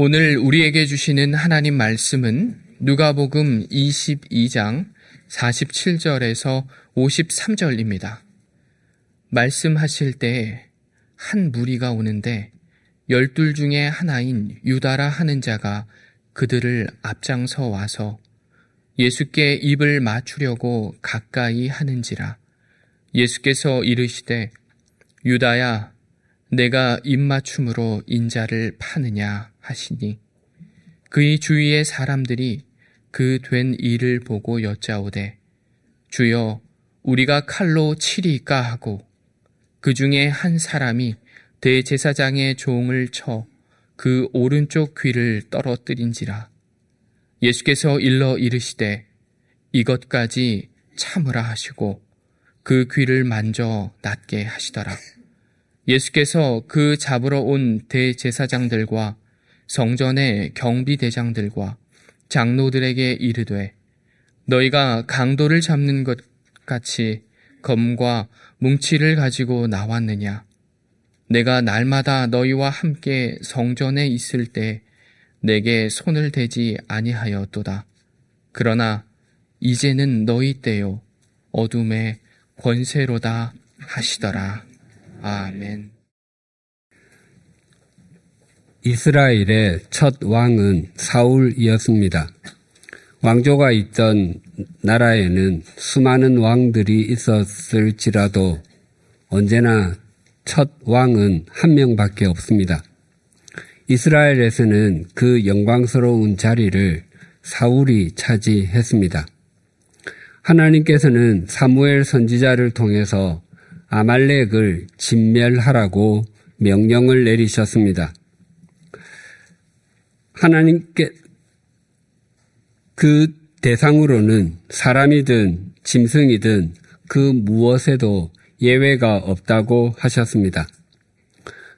오늘 우리에게 주시는 하나님 말씀은 누가복음 22장 47절에서 53절입니다. 말씀하실 때한 무리가 오는데 열둘 중에 하나인 유다라 하는 자가 그들을 앞장서 와서 예수께 입을 맞추려고 가까이 하는지라 예수께서 이르시되 유다야 내가 입맞춤으로 인자를 파느냐 하시니 그의 주위의 사람들이 그 된 일을 보고 여짜오되 주여 우리가 칼로 치리까 하고 그 중에 한 사람이 대제사장의 종을 쳐 그 오른쪽 귀를 떨어뜨린지라 예수께서 일러 이르시되 이것까지 참으라 하시고 그 귀를 만져 낫게 하시더라. 예수께서 그 잡으러 온 대제사장들과 성전의 경비대장들과 장로들에게 이르되 너희가 강도를 잡는 것 같이 검과 뭉치를 가지고 나왔느냐? 내가 날마다 너희와 함께 성전에 있을 때 내게 손을 대지 아니하였도다. 그러나 이제는 너희 때요 어둠의 권세로다 하시더라. 아멘. 이스라엘의 첫 왕은 사울이었습니다. 왕조가 있던 나라에는 수많은 왕들이 있었을지라도 언제나 첫 왕은 한 명밖에 없습니다. 이스라엘에서는 그 영광스러운 자리를 사울이 차지했습니다. 하나님께서는 사무엘 선지자를 통해서 아말렉을 진멸하라고 명령을 내리셨습니다. 하나님께 그 대상으로는 사람이든 짐승이든 그 무엇에도 예외가 없다고 하셨습니다.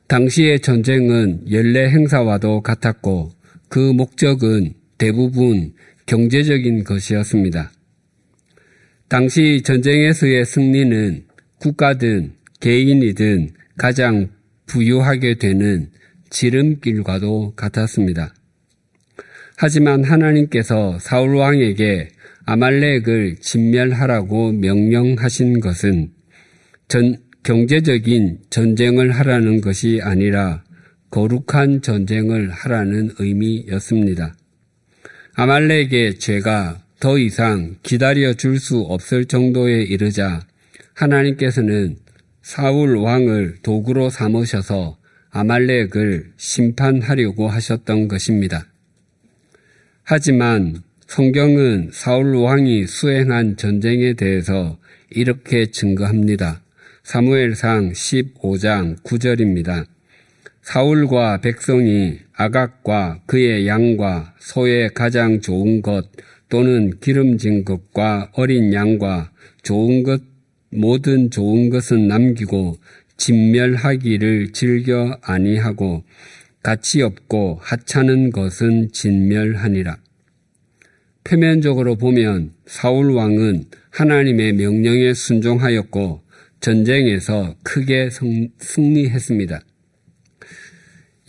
당시의 전쟁은 연례 행사와도 같았고 그 목적은 대부분 경제적인 것이었습니다. 당시 전쟁에서의 승리는 국가든 개인이든 가장 부유하게 되는 지름길과도 같았습니다. 하지만 하나님께서 사울 왕에게 아말렉을 진멸하라고 명령하신 것은 전, 경제적인 전쟁을 하라는 것이 아니라 거룩한 전쟁을 하라는 의미였습니다. 아말렉의 죄가 더 이상 기다려 줄 수 없을 정도에 이르자 하나님께서는 사울 왕을 도구로 삼으셔서 아말렉을 심판하려고 하셨던 것입니다. 하지만 성경은 사울 왕이 수행한 전쟁에 대해서 이렇게 증거합니다. 사무엘상 15장 9절입니다. 사울과 백성이 아각과 그의 양과 소의 가장 좋은 것 또는 기름진 것과 어린 양과 좋은 것 모든 좋은 것은 남기고 진멸하기를 즐겨 아니하고 가치 없고 하찮은 것은 진멸하니라. 표면적으로 보면 사울 왕은 하나님의 명령에 순종하였고 전쟁에서 크게 승리했습니다.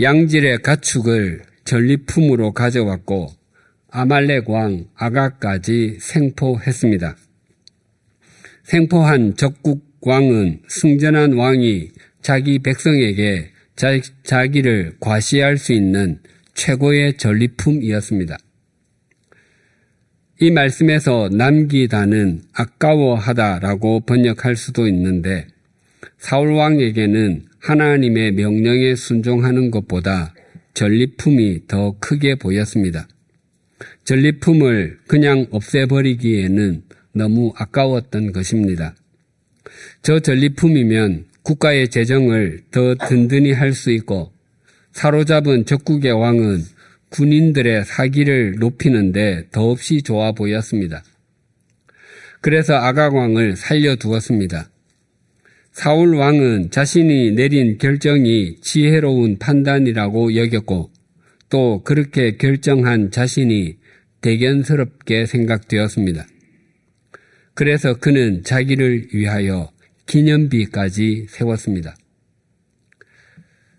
양질의 가축을 전리품으로 가져왔고 아말렉 왕 아가까지 생포했습니다. 생포한 적국 왕은 승전한 왕이 자기 백성에게 자, 자기를 과시할 수 있는 최고의 전리품이었습니다. 이 말씀에서 남기다는 아까워하다라고 번역할 수도 있는데 사울 왕에게는 하나님의 명령에 순종하는 것보다 전리품이 더 크게 보였습니다. 전리품을 그냥 없애버리기에는 너무 아까웠던 것입니다. 저 전리품이면 국가의 재정을 더 든든히 할 수 있고 사로잡은 적국의 왕은 군인들의 사기를 높이는데 더없이 좋아 보였습니다. 그래서 아가왕을 살려두었습니다. 사울 왕은 자신이 내린 결정이 지혜로운 판단이라고 여겼고 또 그렇게 결정한 자신이 대견스럽게 생각되었습니다. 그래서 그는 자기를 위하여 기념비까지 세웠습니다.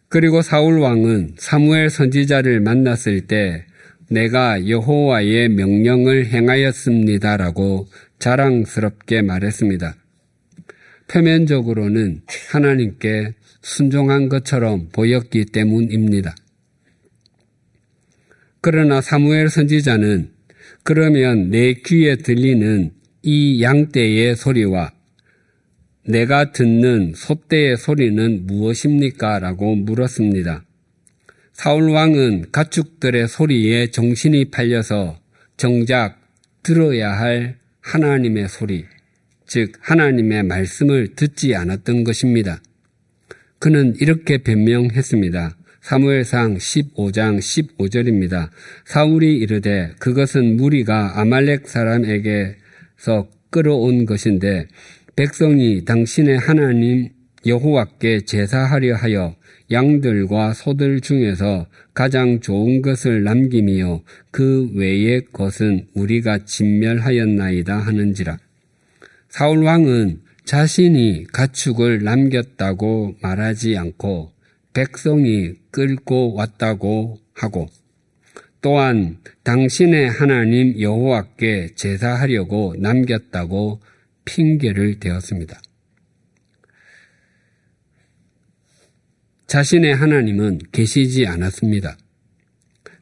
그리고 사울 왕은 사무엘 선지자를 만났을 때 내가 여호와의 명령을 행하였습니다라고 자랑스럽게 말했습니다. 표면적으로는 하나님께 순종한 것처럼 보였기 때문입니다. 그러나 사무엘 선지자는 그러면 내 귀에 들리는 이 양떼의 소리와 내가 듣는 소떼의 소리는 무엇입니까? 라고 물었습니다. 사울 왕은 가축들의 소리에 정신이 팔려서 정작 들어야 할 하나님의 소리, 즉 하나님의 말씀을 듣지 않았던 것입니다. 그는 이렇게 변명했습니다. 사무엘상 15장 15절입니다. 사울이 이르되 그것은 무리가 아말렉 사람에게서 끌어온 것인데 백성이 당신의 하나님 여호와께 제사하려 하여 양들과 소들 중에서 가장 좋은 것을 남김이요 그 외의 것은 우리가 진멸하였나이다 하는지라. 사울 왕은 자신이 가축을 남겼다고 말하지 않고 백성이 끌고 왔다고 하고 또한 당신의 하나님 여호와께 제사하려고 남겼다고 핑계를 대었습니다. 자신의 하나님은 계시지 않았습니다.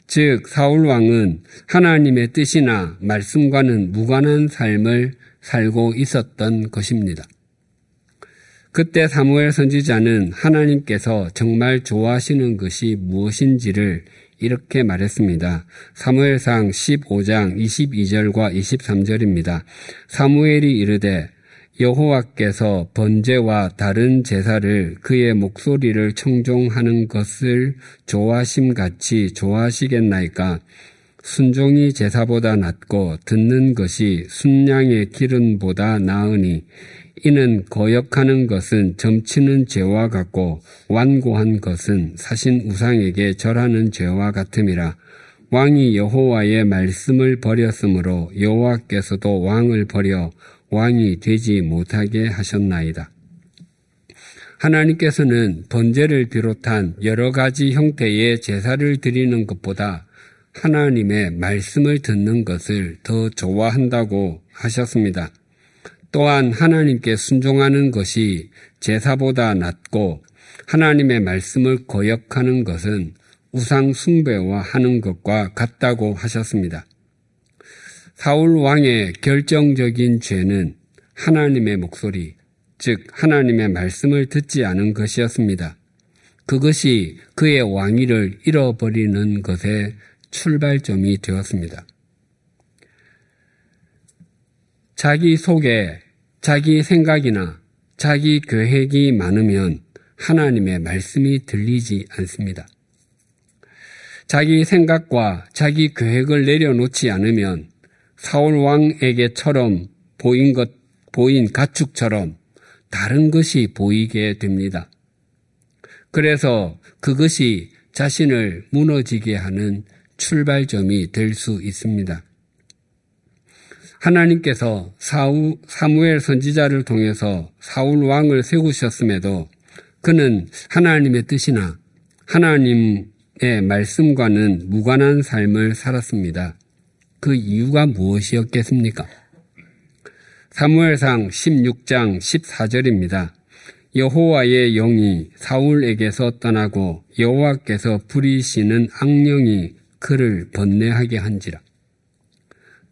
즉 사울 왕은 하나님의 뜻이나 말씀과는 무관한 삶을 살고 있었던 것입니다. 그때 사무엘 선지자는 하나님께서 정말 좋아하시는 것이 무엇인지를 이렇게 말했습니다. 사무엘상 15장 22절과 23절입니다. 사무엘이 이르되 여호와께서 번제와 다른 제사를 그의 목소리를 청종하는 것을 좋아심 같이 좋아하시겠나이까? 순종이 제사보다 낫고 듣는 것이 순양의 기름보다 나으니 이는 거역하는 것은 점치는 죄와 같고 완고한 것은 사신 우상에게 절하는 죄와 같음이라 왕이 여호와의 말씀을 버렸으므로 여호와께서도 왕을 버려 왕이 되지 못하게 하셨나이다. 하나님께서는 번제를 비롯한 여러 가지 형태의 제사를 드리는 것보다 하나님의 말씀을 듣는 것을 더 좋아한다고 하셨습니다. 또한 하나님께 순종하는 것이 제사보다 낫고 하나님의 말씀을 거역하는 것은 우상 숭배와 하는 것과 같다고 하셨습니다. 사울 왕의 결정적인 죄는 하나님의 목소리, 즉 하나님의 말씀을 듣지 않은 것이었습니다. 그것이 그의 왕위를 잃어버리는 것의 출발점이 되었습니다. 자기 속에 자기 생각이나 자기 계획이 많으면 하나님의 말씀이 들리지 않습니다. 자기 생각과 자기 계획을 내려놓지 않으면 사울 왕에게처럼 보인 것, 보인 가축처럼 다른 것이 보이게 됩니다. 그래서 그것이 자신을 무너지게 하는 출발점이 될 수 있습니다. 하나님께서 사우, 사무엘 선지자를 통해서 사울 왕을 세우셨음에도 그는 하나님의 뜻이나 하나님의 말씀과는 무관한 삶을 살았습니다. 그 이유가 무엇이었겠습니까? 사무엘상 16장 14절입니다. 여호와의 영이 사울에게서 떠나고 여호와께서 부리시는 악령이 그를 번뇌하게 한지라.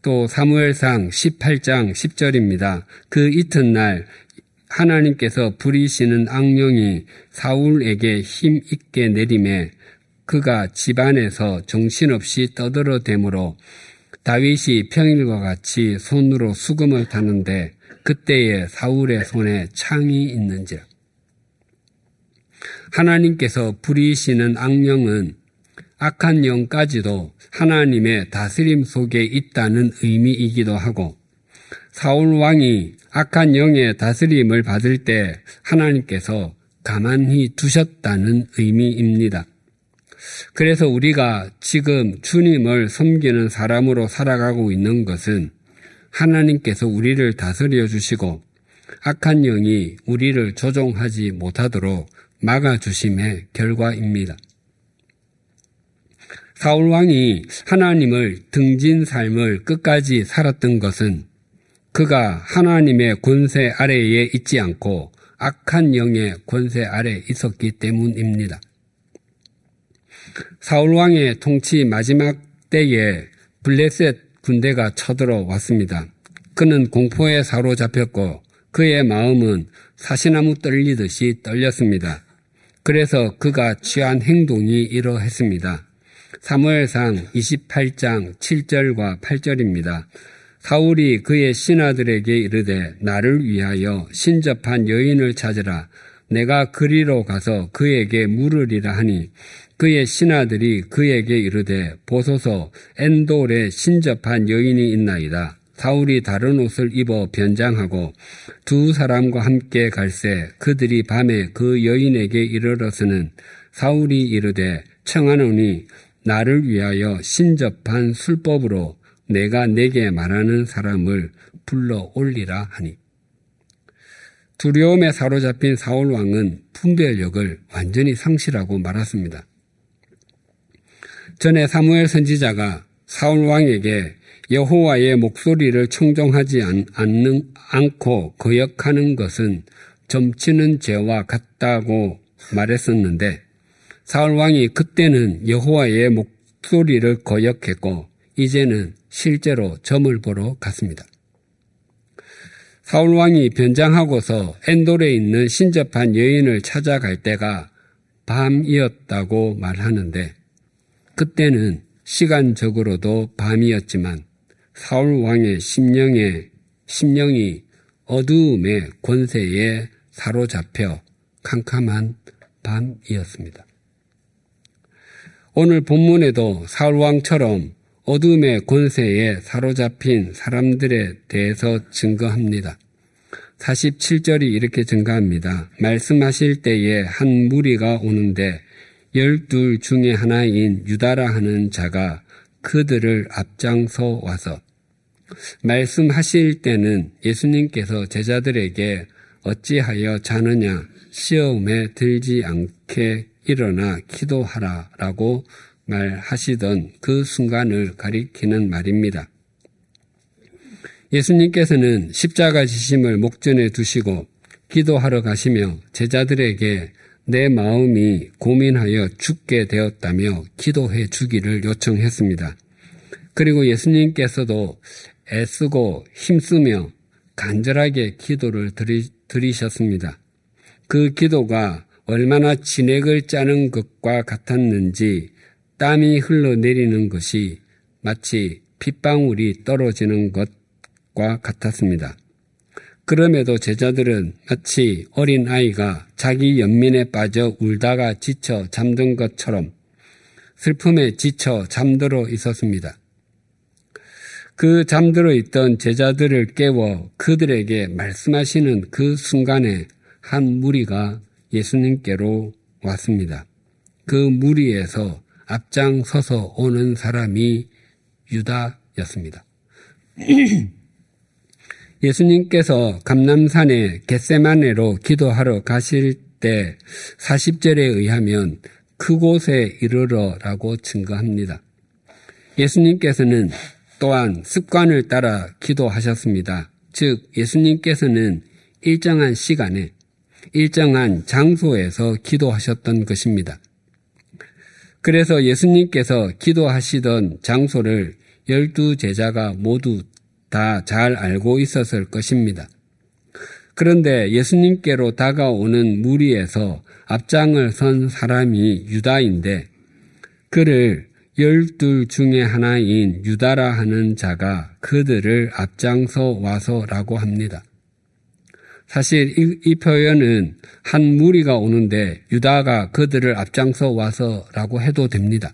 또 사무엘상 18장 10절입니다. 그 이튿날 하나님께서 부리시는 악령이 사울에게 힘 있게 내림에 그가 집안에서 정신없이 떠들어 대므로 다윗이 평일과 같이 손으로 수금을 타는데 그때에 사울의 손에 창이 있는지라. 하나님께서 부리시는 악령은 악한 영까지도 하나님의 다스림 속에 있다는 의미이기도 하고 사울 왕이 악한 영의 다스림을 받을 때 하나님께서 가만히 두셨다는 의미입니다. 그래서 우리가 지금 주님을 섬기는 사람으로 살아가고 있는 것은 하나님께서 우리를 다스려 주시고 악한 영이 우리를 조종하지 못하도록 막아주심의 결과입니다. 사울 왕이 하나님을 등진 삶을 끝까지 살았던 것은 그가 하나님의 권세 아래에 있지 않고 악한 영의 권세 아래 있었기 때문입니다. 사울 왕의 통치 마지막 때에 블레셋 군대가 쳐들어왔습니다. 그는 공포에 사로잡혔고 그의 마음은 사시나무 떨리듯이 떨렸습니다. 그래서 그가 취한 행동이 이러했습니다. 사무엘상 28장 7절과 8절입니다. 사울이 그의 신하들에게 이르되 나를 위하여 신접한 여인을 찾으라 내가 그리로 가서 그에게 물으리라 하니 그의 신하들이 그에게 이르되 보소서 엔돌에 신접한 여인이 있나이다. 사울이 다른 옷을 입어 변장하고 두 사람과 함께 갈새 그들이 밤에 그 여인에게 이르러서는 사울이 이르되 청하노니 나를 위하여 신접한 술법으로 내가 내게 말하는 사람을 불러 올리라 하니 두려움에 사로잡힌 사울 왕은 분별력을 완전히 상실하고 말았습니다. 전에 사무엘 선지자가 사울 왕에게 여호와의 목소리를 청종하지 않고 거역하는 것은 점치는 죄와 같다고 말했었는데 사울 왕이 그때는 여호와의 목소리를 거역했고 이제는 실제로 점을 보러 갔습니다. 사울 왕이 변장하고서 엔돌에 있는 신접한 여인을 찾아갈 때가 밤이었다고 말하는데 그때는 시간적으로도 밤이었지만 사울 왕의 심령에 심령이 어두움의 권세에 사로잡혀 캄캄한 밤이었습니다. 오늘 본문에도 사울 왕처럼 어둠의 권세에 사로잡힌 사람들에 대해서 증거합니다. 47절이 이렇게 증가합니다. 말씀하실 때에 한 무리가 오는데 열둘 중에 하나인 유다라 하는 자가 그들을 앞장서 와서 말씀하실 때는 예수님께서 제자들에게 어찌하여 자느냐 시험에 들지 않게 일어나 기도하라 라고 말하시던 그 순간을 가리키는 말입니다. 예수님께서는 십자가 지심을 목전에 두시고 기도하러 가시며 제자들에게 내 마음이 고민하여 죽게 되었다며 기도해 주기를 요청했습니다. 그리고 예수님께서도 애쓰고 힘쓰며 간절하게 기도를 드리, 드리셨습니다. 그 기도가 얼마나 진액을 짜는 것과 같았는지 땀이 흘러내리는 것이 마치 핏방울이 떨어지는 것과 같았습니다. 그럼에도 제자들은 마치 어린 아이가 자기 연민에 빠져 울다가 지쳐 잠든 것처럼 슬픔에 지쳐 잠들어 있었습니다. 그 잠들어 있던 제자들을 깨워 그들에게 말씀하시는 그 순간에 한 무리가 예수님께로 왔습니다. 그 무리에서 앞장서서 오는 사람이 유다였습니다. 예수님께서 감남산에 겟세마네로 기도하러 가실 때 40절에 의하면 그곳에 이르러라고 증거합니다. 예수님께서는 또한 습관을 따라 기도하셨습니다. 즉, 예수님께서는 일정한 시간에 일정한 장소에서 기도하셨던 것입니다. 그래서 예수님께서 기도하시던 장소를 열두 제자가 모두 다 잘 알고 있었을 것입니다. 그런데 예수님께로 다가오는 무리에서 앞장을 선 사람이 유다인데 그를 열둘 중에 하나인 유다라 하는 자가 그들을 앞장서 와서라고 합니다. 사실 이, 이, 표현은 한 무리가 오는데 유다가 그들을 앞장서 와서라고 해도 됩니다.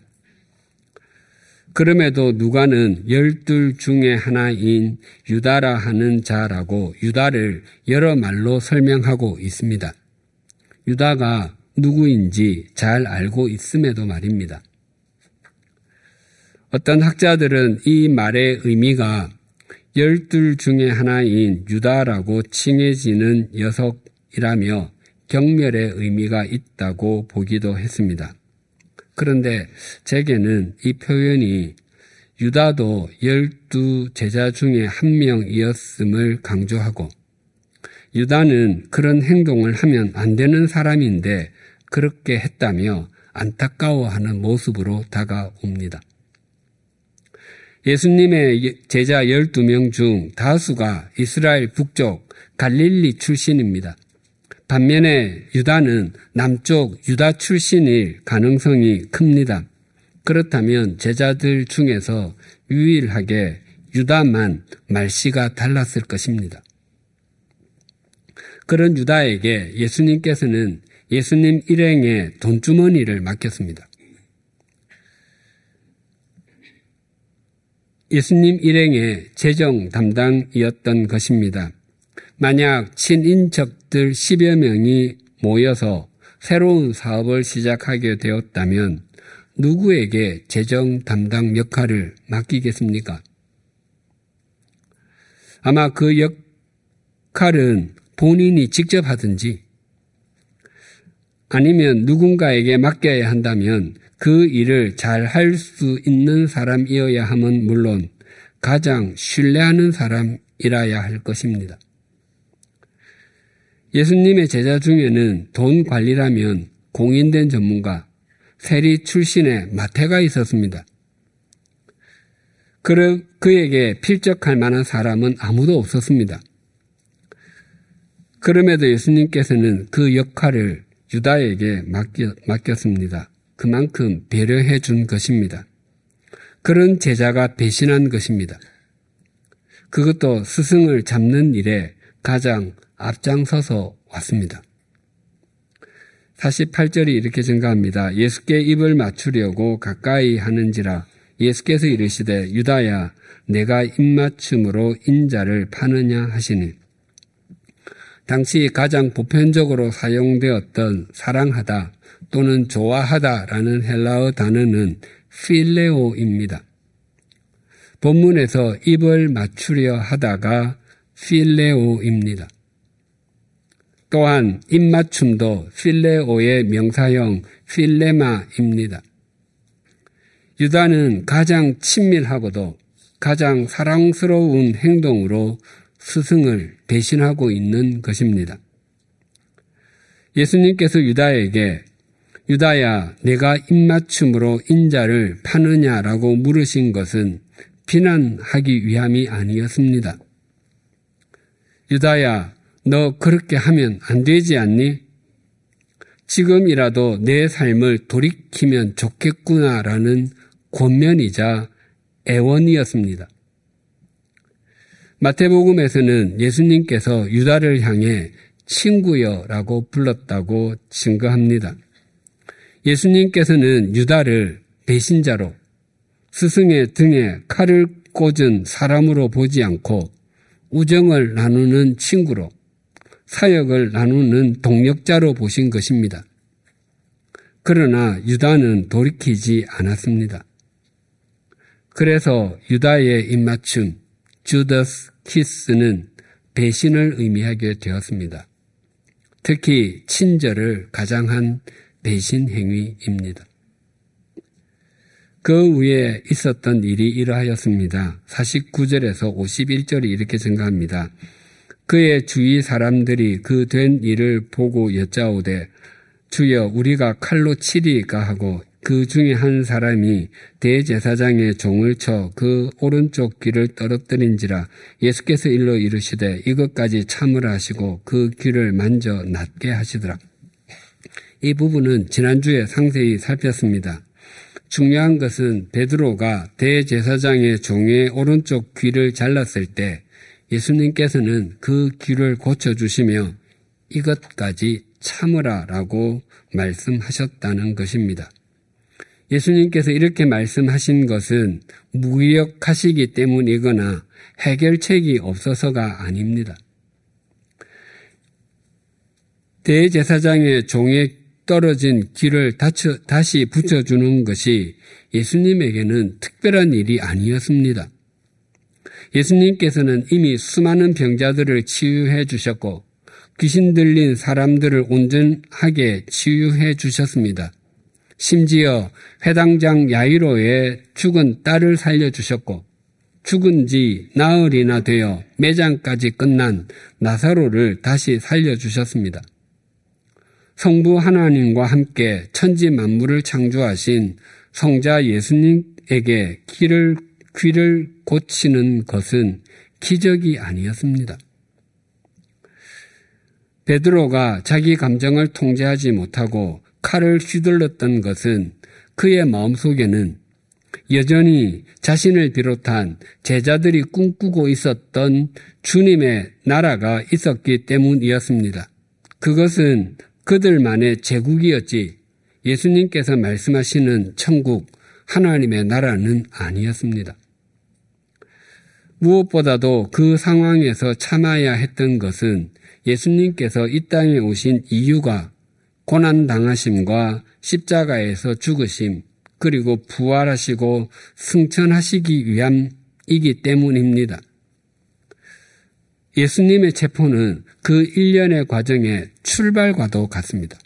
그럼에도 누가는 열둘 중에 하나인 유다라 하는 자라고 유다를 여러 말로 설명하고 있습니다. 유다가 누구인지 잘 알고 있음에도 말입니다. 어떤 학자들은 이 말의 의미가 열둘 중에 하나인 유다라고 칭해지는 녀석이라며 경멸의 의미가 있다고 보기도 했습니다. 그런데 제게는 이 표현이 유다도 열두 제자 중에 한 명이었음을 강조하고 유다는 그런 행동을 하면 안 되는 사람인데 그렇게 했다며 안타까워하는 모습으로 다가옵니다. 예수님의 제자 12명 중 다수가 이스라엘 북쪽 갈릴리 출신입니다. 반면에 유다는 남쪽 유다 출신일 가능성이 큽니다. 그렇다면 제자들 중에서 유일하게 유다만 말씨가 달랐을 것입니다. 그런 유다에게 예수님께서는 예수님 일행의 돈주머니를 맡겼습니다. 예수님 일행의 재정 담당이었던 것입니다. 만약 친인척들 10여 명이 모여서 새로운 사업을 시작하게 되었다면 누구에게 재정 담당 역할을 맡기겠습니까? 아마 그 역할은 본인이 직접 하든지 아니면 누군가에게 맡겨야 한다면 그 일을 잘 할 수 있는 사람이어야 함은 물론 가장 신뢰하는 사람이라야 할 것입니다. 예수님의 제자 중에는 돈 관리라면 공인된 전문가, 세리 출신의 마태가 있었습니다. 그, 그에게 필적할 만한 사람은 아무도 없었습니다. 그럼에도 예수님께서는 그 역할을 유다에게 맡겼, 습니다 그만큼 배려해 준 것입니다. 그런 제자가 배신한 것입니다. 그것도 스승을 잡는 일에 가장 앞장서서 왔습니다. 48절이 이렇게 증가합니다. 예수께 입을 맞추려고 가까이 하는지라 예수께서 이르시되 유다야 내가 입맞춤으로 인자를 파느냐 하시니 당시 가장 보편적으로 사용되었던 사랑하다 또는 좋아하다라는 헬라어 단어는 필레오입니다. 본문에서 입을 맞추려 하다가 필레오입니다. 또한 입맞춤도 필레오의 명사형 필레마입니다. 유다는 가장 친밀하고도 가장 사랑스러운 행동으로 스승을 배신하고 있는 것입니다. 예수님께서 유다에게 유다야 내가 입맞춤으로 인자를 파느냐라고 물으신 것은 비난하기 위함이 아니었습니다. 유다야 너 그렇게 하면 안 되지 않니? 지금이라도 내 삶을 돌이키면 좋겠구나라는 권면이자 애원이었습니다. 마태복음에서는 예수님께서 유다를 향해 친구여라고 불렀다고 증거합니다. 예수님께서는 유다를 배신자로 스승의 등에 칼을 꽂은 사람으로 보지 않고 우정을 나누는 친구로 사역을 나누는 동력자로 보신 것입니다. 그러나 유다는 돌이키지 않았습니다. 그래서 유다의 입맞춤, 주더스 키스는 배신을 의미하게 되었습니다. 특히 친절을 가장한 배신 행위입니다. 그 위에 있었던 일이 이러하였습니다. 49절에서 51절이 이렇게 증가합니다. 그의 주위 사람들이 그 된 일을 보고 여짜오되 주여 우리가 칼로 치리까 하고 그 중에 한 사람이 대제사장의 종을 쳐 그 오른쪽 귀를 떨어뜨린지라 예수께서 일러 이르시되 이것까지 참으라 하시고 그 귀를 만져 낫게 하시더라. 이 부분은 지난주에 상세히 살폈습니다. 중요한 것은 베드로가 대제사장의 종의 오른쪽 귀를 잘랐을 때 예수님께서는 그 귀를 고쳐주시며 이것까지 참으라라고 말씀하셨다는 것입니다. 예수님께서 이렇게 말씀하신 것은 무기력하시기 때문이거나 해결책이 없어서가 아닙니다. 대제사장의 종에 떨어진 길을 다시 붙여주는 것이 예수님에게는 특별한 일이 아니었습니다. 예수님께서는 이미 수많은 병자들을 치유해 주셨고 귀신 들린 사람들을 온전하게 치유해 주셨습니다. 심지어 회당장 야이로의 죽은 딸을 살려주셨고 죽은 지 나흘이나 되어 매장까지 끝난 나사로를 다시 살려주셨습니다. 성부 하나님과 함께 천지 만물을 창조하신 성자 예수님에게 귀를, 귀를 고치는 것은 기적이 아니었습니다. 베드로가 자기 감정을 통제하지 못하고 칼을 휘둘렀던 것은 그의 마음속에는 여전히 자신을 비롯한 제자들이 꿈꾸고 있었던 주님의 나라가 있었기 때문이었습니다. 그것은 그들만의 제국이었지 예수님께서 말씀하시는 천국, 하나님의 나라는 아니었습니다. 무엇보다도 그 상황에서 참아야 했던 것은 예수님께서 이 땅에 오신 이유가 고난당하심과 십자가에서 죽으심, 그리고 부활하시고 승천하시기 위함이기 때문입니다. 예수님의 체포는 그 일련의 과정의 출발과도 같습니다.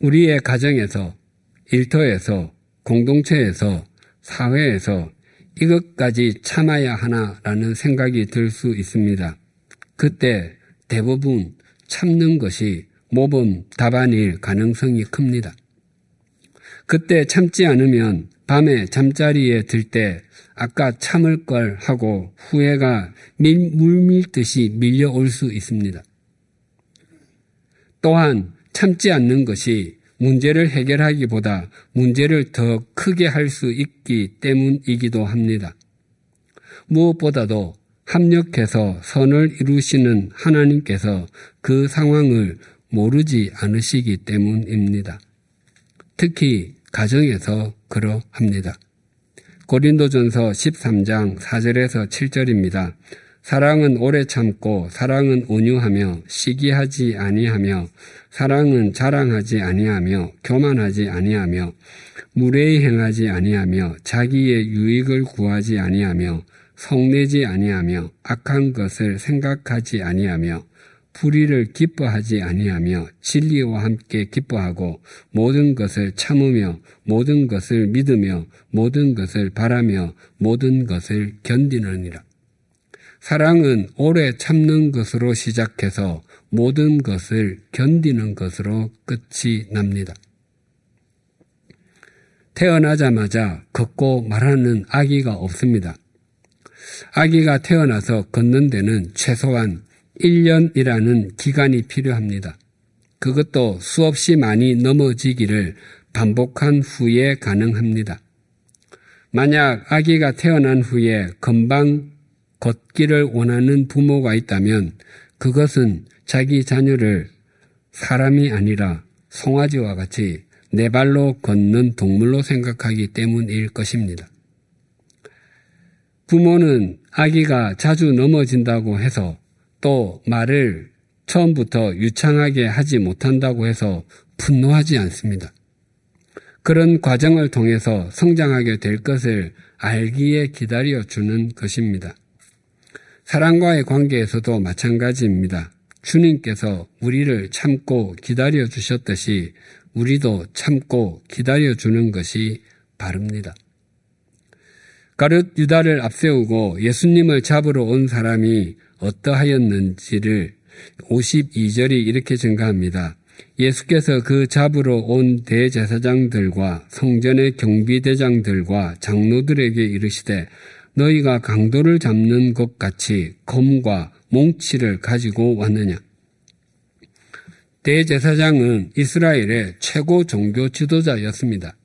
우리의 가정에서, 일터에서, 공동체에서, 사회에서 이것까지 참아야 하나라는 생각이 들 수 있습니다. 그때 대부분 참는 것이 모범 답안일 가능성이 큽니다. 그때 참지 않으면 밤에 잠자리에 들 때 아까 참을 걸 하고 후회가 밀, 물밀듯이 밀려올 수 있습니다. 또한 참지 않는 것이 문제를 해결하기보다 문제를 더 크게 할 수 있기 때문이기도 합니다. 무엇보다도 합력해서 선을 이루시는 하나님께서 그 상황을 모르지 않으시기 때문입니다. 특히 가정에서 그러합니다. 고린도전서 13장 4절에서 7절입니다. 사랑은 오래 참고 사랑은 온유하며 시기하지 아니하며 사랑은 자랑하지 아니하며 교만하지 아니하며 무례히 행하지 아니하며 자기의 유익을 구하지 아니하며 성내지 아니하며 악한 것을 생각하지 아니하며 불의를 기뻐하지 아니하며 진리와 함께 기뻐하고 모든 것을 참으며 모든 것을 믿으며 모든 것을 바라며 모든 것을 견디느니라. 사랑은 오래 참는 것으로 시작해서 모든 것을 견디는 것으로 끝이 납니다. 태어나자마자 걷고 말하는 아기가 없습니다. 아기가 태어나서 걷는 데는 최소한 1년이라는 기간이 필요합니다. 그것도 수없이 많이 넘어지기를 반복한 후에 가능합니다. 만약 아기가 태어난 후에 금방 걷기를 원하는 부모가 있다면 그것은 자기 자녀를 사람이 아니라 송아지와 같이 네 발로 걷는 동물로 생각하기 때문일 것입니다. 부모는 아기가 자주 넘어진다고 해서 또 말을 처음부터 유창하게 하지 못한다고 해서 분노하지 않습니다. 그런 과정을 통해서 성장하게 될 것을 알기에 기다려 주는 것입니다. 사랑과의 관계에서도 마찬가지입니다. 주님께서 우리를 참고 기다려 주셨듯이 우리도 참고 기다려 주는 것이 바릅니다. 가룟 유다를 앞세우고 예수님을 잡으러 온 사람이 어떠하였는지를 52절이 이렇게 증가합니다. 예수께서 그 잡으러 온 대제사장들과 성전의 경비대장들과 장로들에게 이르시되 너희가 강도를 잡는 것 같이 검과 몽치를 가지고 왔느냐? 대제사장은 이스라엘의 최고 종교 지도자였습니다.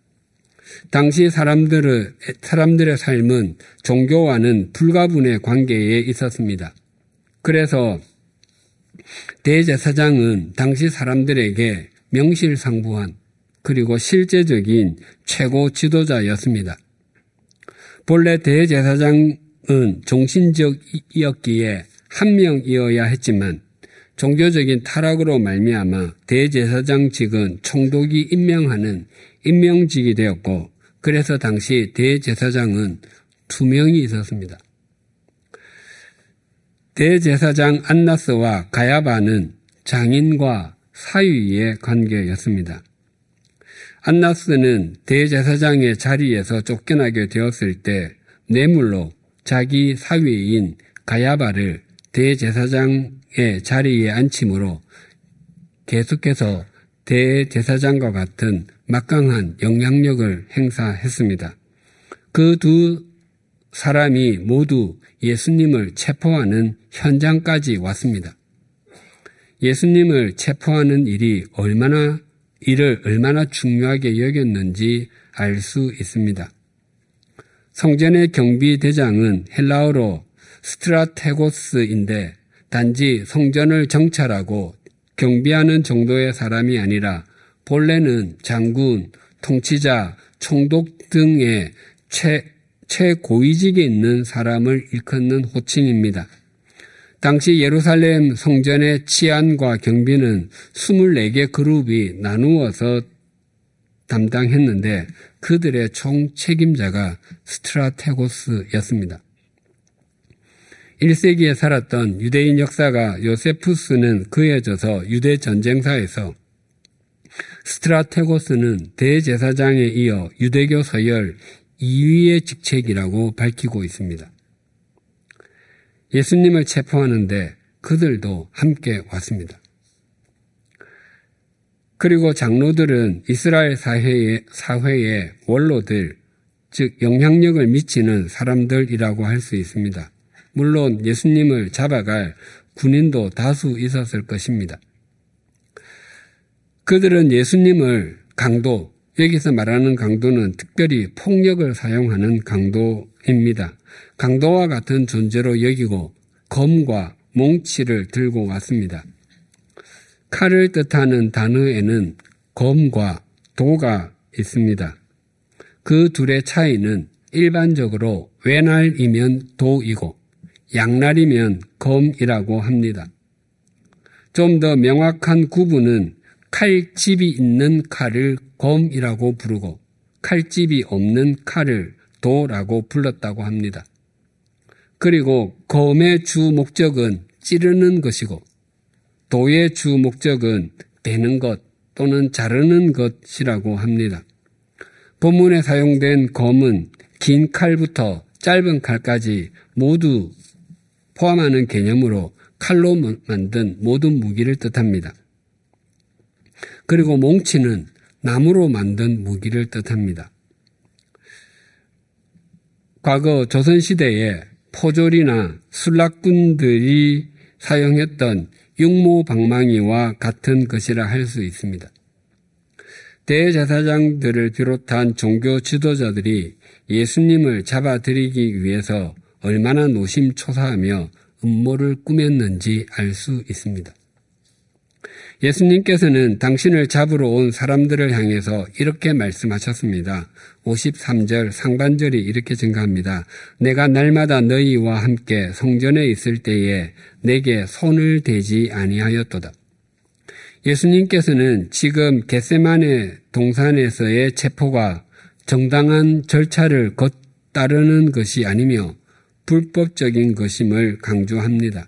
당시 사람들의, 사람들의 삶은 종교와는 불가분의 관계에 있었습니다. 그래서 대제사장은 당시 사람들에게 명실상부한 그리고 실제적인 최고 지도자였습니다. 본래 대제사장은 종신적이었기에 한 명이어야 했지만 종교적인 타락으로 말미암아 대제사장직은 총독이 임명하는 임명직이 되었고 그래서 당시 대제사장은 두 명이 있었습니다. 대제사장 안나스와 가야바는 장인과 사위의 관계였습니다. 안나스는 대제사장의 자리에서 쫓겨나게 되었을 때 뇌물로 자기 사위인 가야바를 대제사장의 자리에 앉힘으로 계속해서 대제사장과 같은 막강한 영향력을 행사했습니다. 그 두 사람이 모두 예수님을 체포하는 현장까지 왔습니다. 예수님을 체포하는 일이 얼마나 이를 얼마나 중요하게 여겼는지 알 수 있습니다. 성전의 경비대장은 헬라어로 스트라테고스인데 단지 성전을 정찰하고 경비하는 정도의 사람이 아니라 본래는 장군, 통치자, 총독 등의 최, 최고위직에 있는 사람을 일컫는 호칭입니다. 당시 예루살렘 성전의 치안과 경비는 24개 그룹이 나누어서 담당했는데 그들의 총 책임자가 스트라테고스였습니다. 1세기에 살았던 유대인 역사가 요세푸스는 그에 져서 유대 전쟁사에서 스트라테고스는 대제사장에 이어 유대교 서열 2위의 직책이라고 밝히고 있습니다. 예수님을 체포하는데 그들도 함께 왔습니다. 그리고 장로들은 이스라엘 사회의, 사회의 원로들, 즉 영향력을 미치는 사람들이라고 할 수 있습니다. 물론 예수님을 잡아갈 군인도 다수 있었을 것입니다. 그들은 예수님을 강도, 여기서 말하는 강도는 특별히 폭력을 사용하는 강도입니다. 강도와 같은 존재로 여기고 검과 몽치를 들고 왔습니다. 칼을 뜻하는 단어에는 검과 도가 있습니다. 그 둘의 차이는 일반적으로 외날이면 도이고 양날이면 검이라고 합니다. 좀 더 명확한 구분은 칼집이 있는 칼을 검이라고 부르고 칼집이 없는 칼을 도라고 불렀다고 합니다. 그리고 검의 주 목적은 찌르는 것이고 도의 주 목적은 베는 것 또는 자르는 것이라고 합니다. 본문에 사용된 검은 긴 칼부터 짧은 칼까지 모두 포함하는 개념으로 칼로 만든 모든 무기를 뜻합니다. 그리고 몽치는 나무로 만든 무기를 뜻합니다. 과거 조선시대에 포졸이나 술락군들이 사용했던 육모방망이와 같은 것이라 할 수 있습니다. 대제사장들을 비롯한 종교 지도자들이 예수님을 잡아들이기 위해서 얼마나 노심초사하며 음모를 꾸몄는지 알 수 있습니다. 예수님께서는 당신을 잡으러 온 사람들을 향해서 이렇게 말씀하셨습니다. 53절 상반절이 이렇게 증가합니다. 내가 날마다 너희와 함께 성전에 있을 때에 내게 손을 대지 아니하였도다. 예수님께서는 지금 겟세만의 동산에서의 체포가 정당한 절차를 겉 따르는 것이 아니며 불법적인 것임을 강조합니다.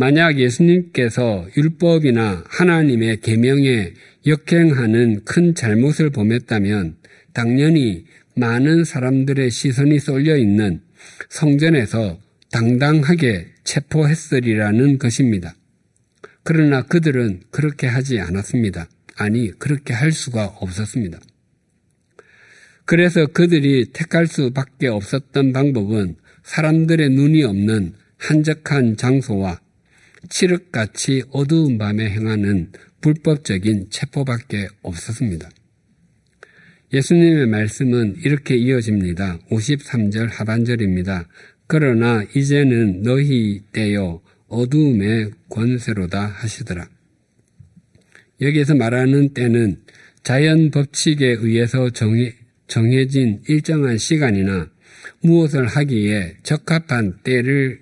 만약 예수님께서 율법이나 하나님의 계명에 역행하는 큰 잘못을 범했다면 당연히 많은 사람들의 시선이 쏠려 있는 성전에서 당당하게 체포했으리라는 것입니다. 그러나 그들은 그렇게 하지 않았습니다. 아니, 그렇게 할 수가 없었습니다. 그래서 그들이 택할 수밖에 없었던 방법은 사람들의 눈이 없는 한적한 장소와 칠흑같이 어두운 밤에 행하는 불법적인 체포밖에 없었습니다. 예수님의 말씀은 이렇게 이어집니다. 53절 하반절입니다. 그러나 이제는 너희 때요 어두움의 권세로다 하시더라. 여기에서 말하는 때는 자연 법칙에 의해서 정해, 정해진 일정한 시간이나 무엇을 하기에 적합한 때를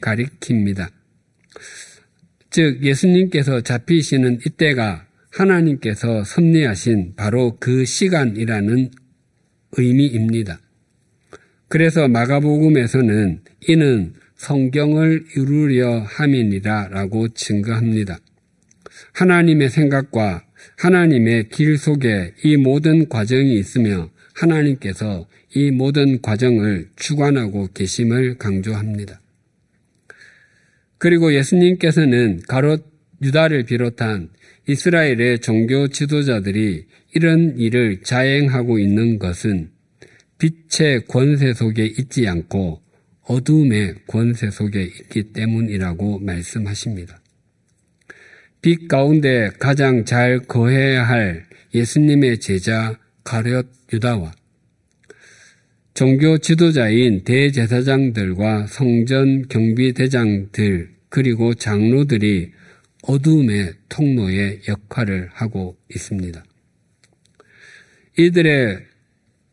가리킵니다. 즉 예수님께서 잡히시는 이때가 하나님께서 섭리하신 바로 그 시간이라는 의미입니다. 그래서 마가복음에서는 이는 성경을 이루려 함이니라 라고 증거합니다. 하나님의 생각과 하나님의 길 속에 이 모든 과정이 있으며 하나님께서 이 모든 과정을 주관하고 계심을 강조합니다. 그리고 예수님께서는 가롯 유다를 비롯한 이스라엘의 종교 지도자들이 이런 일을 자행하고 있는 것은 빛의 권세 속에 있지 않고 어둠의 권세 속에 있기 때문이라고 말씀하십니다. 빛 가운데 가장 잘 거해야 할 예수님의 제자 가룟 유다와 종교 지도자인 대제사장들과 성전 경비대장들 그리고 장로들이 어둠의 통로의 역할을 하고 있습니다. 이들의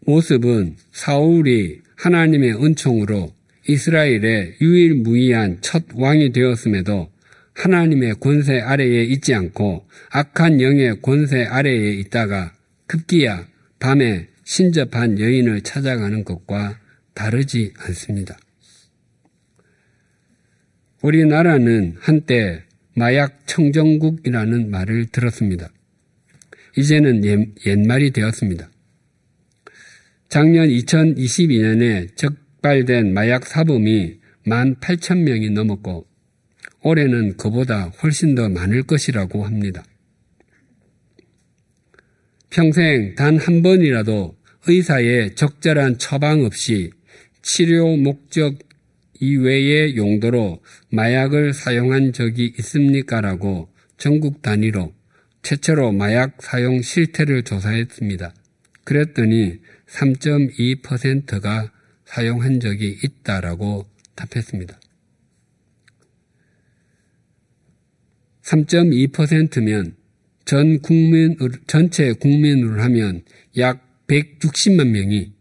모습은 사울이 하나님의 은총으로 이스라엘의 유일무이한 첫 왕이 되었음에도 하나님의 권세 아래에 있지 않고 악한 영의 권세 아래에 있다가 급기야 밤에 신접한 여인을 찾아가는 것과 다르지 않습니다. 우리나라는 한때 마약 청정국이라는 말을 들었습니다. 이제는 옛말이 되었습니다. 작년 2022년에 적발된 마약 사범이 18,000명이 넘었고 올해는 그보다 훨씬 더 많을 것이라고 합니다. 평생 단 한 번이라도 의사의 적절한 처방 없이 치료 목적 이외의 용도로 마약을 사용한 적이 있습니까? 라고 전국 단위로 최초로 마약 사용 실태를 조사했습니다. 그랬더니 3.2%가 사용한 적이 있다라고 답했습니다. 3.2%면 전 국민, 전체 국민으로 하면 약 160만 명이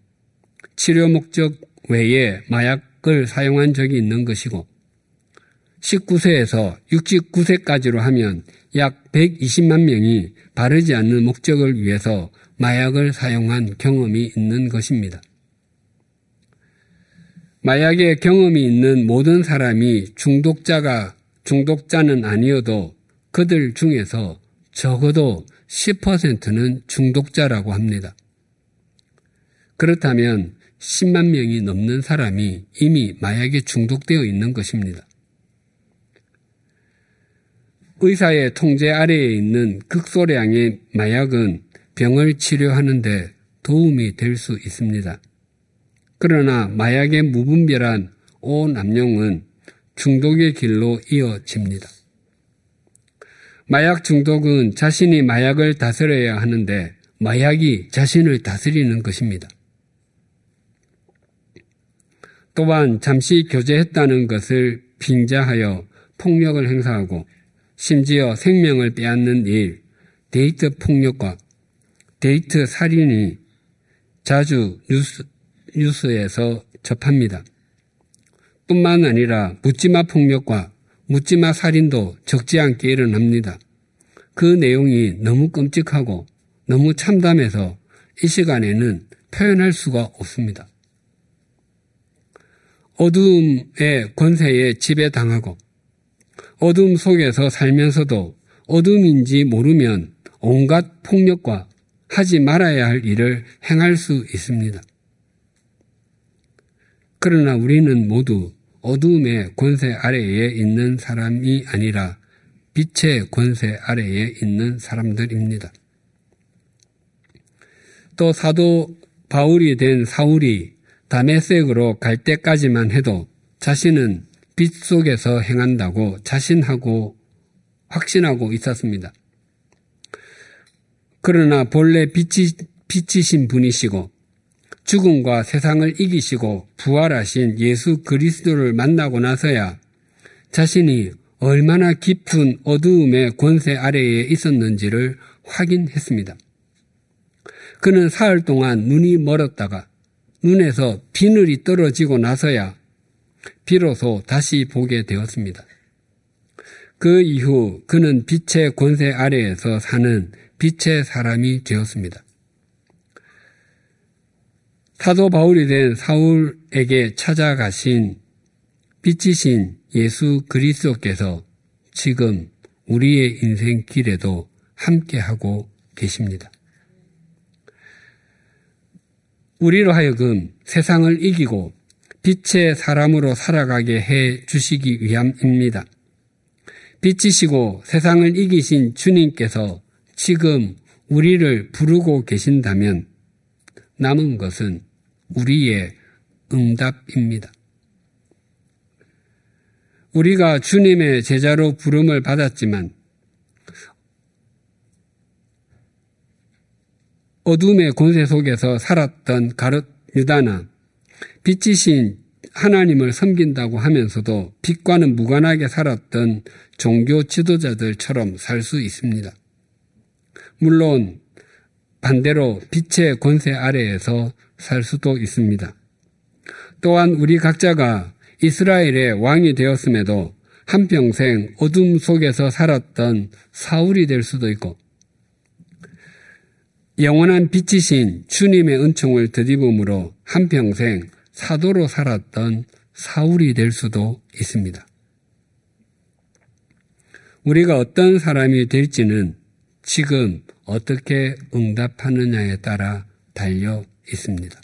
치료 목적 외에 마약을 사용한 적이 있는 것이고 19세에서 69세까지로 하면 약 120만 명이 바르지 않는 목적을 위해서 마약을 사용한 경험이 있는 것입니다. 마약의 경험이 있는 모든 사람이 중독자가 중독자는 아니어도 그들 중에서 적어도 10%는 중독자라고 합니다. 그렇다면 10만 명이 넘는 사람이 이미 마약에 중독되어 있는 것입니다. 의사의 통제 아래에 있는 극소량의 마약은 병을 치료하는데 도움이 될 수 있습니다. 그러나 마약의 무분별한 오남용은 중독의 길로 이어집니다. 마약 중독은 자신이 마약을 다스려야 하는데 마약이 자신을 다스리는 것입니다. 또한 잠시 교제했다는 것을 빙자하여 폭력을 행사하고 심지어 생명을 빼앗는 일, 데이트 폭력과 데이트 살인이 자주 뉴스, 뉴스에서 접합니다. 뿐만 아니라 묻지마 폭력과 묻지마 살인도 적지 않게 일어납니다. 그 내용이 너무 끔찍하고 너무 참담해서 이 시간에는 표현할 수가 없습니다. 어둠의 권세에 지배당하고 어둠 속에서 살면서도 어둠인지 모르면 온갖 폭력과 하지 말아야 할 일을 행할 수 있습니다. 그러나 우리는 모두 어둠의 권세 아래에 있는 사람이 아니라 빛의 권세 아래에 있는 사람들입니다. 또 사도 바울이 된 사울이 다메섹으로 갈 때까지만 해도 자신은 빛 속에서 행한다고 자신하고 확신하고 있었습니다. 그러나 본래 빛이, 빛이신 분이시고 죽음과 세상을 이기시고 부활하신 예수 그리스도를 만나고 나서야 자신이 얼마나 깊은 어두움의 권세 아래에 있었는지를 확인했습니다. 그는 사흘 동안 눈이 멀었다가 눈에서 비늘이 떨어지고 나서야 비로소 다시 보게 되었습니다. 그 이후 그는 빛의 권세 아래에서 사는 빛의 사람이 되었습니다. 사도 바울이 된 사울에게 찾아가신 빛이신 예수 그리스도께서 지금 우리의 인생 길에도 함께하고 계십니다. 우리로 하여금 세상을 이기고 빛의 사람으로 살아가게 해 주시기 위함입니다. 빛이시고 세상을 이기신 주님께서 지금 우리를 부르고 계신다면 남은 것은 우리의 응답입니다. 우리가 주님의 제자로 부름을 받았지만 어둠의 권세 속에서 살았던 가롯 유다나 빛이신 하나님을 섬긴다고 하면서도 빛과는 무관하게 살았던 종교 지도자들처럼 살 수 있습니다. 물론 반대로 빛의 권세 아래에서 살 수도 있습니다. 또한 우리 각자가 이스라엘의 왕이 되었음에도 한평생 어둠 속에서 살았던 사울이 될 수도 있고 영원한 빛이신 주님의 은총을 드디음으로 한평생 사도로 살았던 사울이 될 수도 있습니다. 우리가 어떤 사람이 될지는 지금 어떻게 응답하느냐에 따라 달려 있습니다.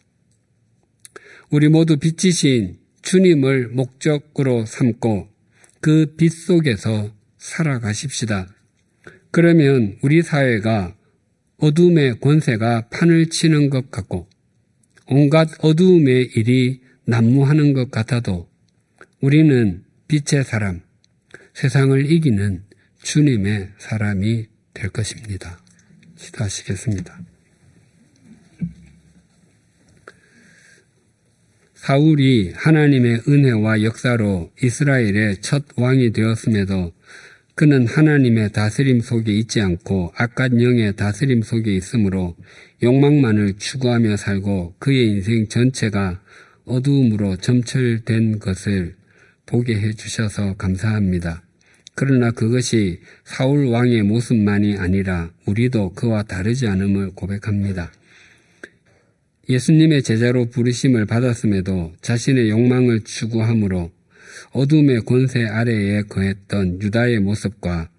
우리 모두 빛이신 주님을 목적으로 삼고 그 빛 속에서 살아가십시다. 그러면 우리 사회가 어둠의 권세가 판을 치는 것 같고 온갖 어두움의 일이 난무하는 것 같아도 우리는 빛의 사람, 세상을 이기는 주님의 사람이 될 것입니다. 기도하시겠습니다. 사울이 하나님의 은혜와 역사로 이스라엘의 첫 왕이 되었음에도 그는 하나님의 다스림 속에 있지 않고 악한 영의 다스림 속에 있으므로 욕망만을 추구하며 살고 그의 인생 전체가 어두움으로 점철된 것을 보게 해 주셔서 감사합니다. 그러나 그것이 사울 왕의 모습만이 아니라 우리도 그와 다르지 않음을 고백합니다. 예수님의 제자로 부르심을 받았음에도 자신의 욕망을 추구함으로 어둠의 권세 아래에 거했던 유다의 모습과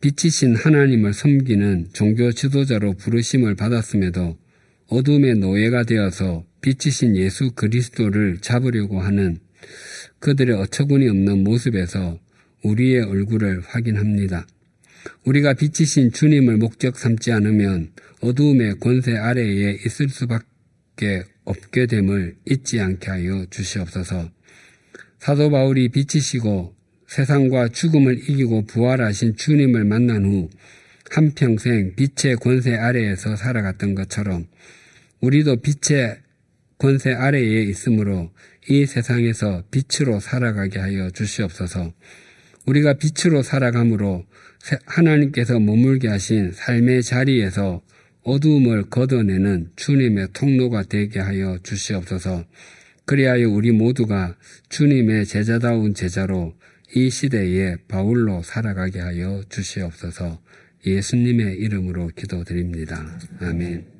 빛이신 하나님을 섬기는 종교 지도자로 부르심을 받았음에도 어둠의 노예가 되어서 빛이신 예수 그리스도를 잡으려고 하는 그들의 어처구니 없는 모습에서 우리의 얼굴을 확인합니다. 우리가 빛이신 주님을 목적 삼지 않으면 어두움의 권세 아래에 있을 수밖에 없게 됨을 잊지 않게 하여 주시옵소서. 사도 바울이 빛이시고 세상과 죽음을 이기고 부활하신 주님을 만난 후 한평생 빛의 권세 아래에서 살아갔던 것처럼 우리도 빛의 권세 아래에 있으므로 이 세상에서 빛으로 살아가게 하여 주시옵소서. 우리가 빛으로 살아감으로 하나님께서 머물게 하신 삶의 자리에서 어두움을 걷어내는 주님의 통로가 되게 하여 주시옵소서. 그리하여 우리 모두가 주님의 제자다운 제자로 이 시대에 바울로 살아가게 하여 주시옵소서. 예수님의 이름으로 기도드립니다. 아멘.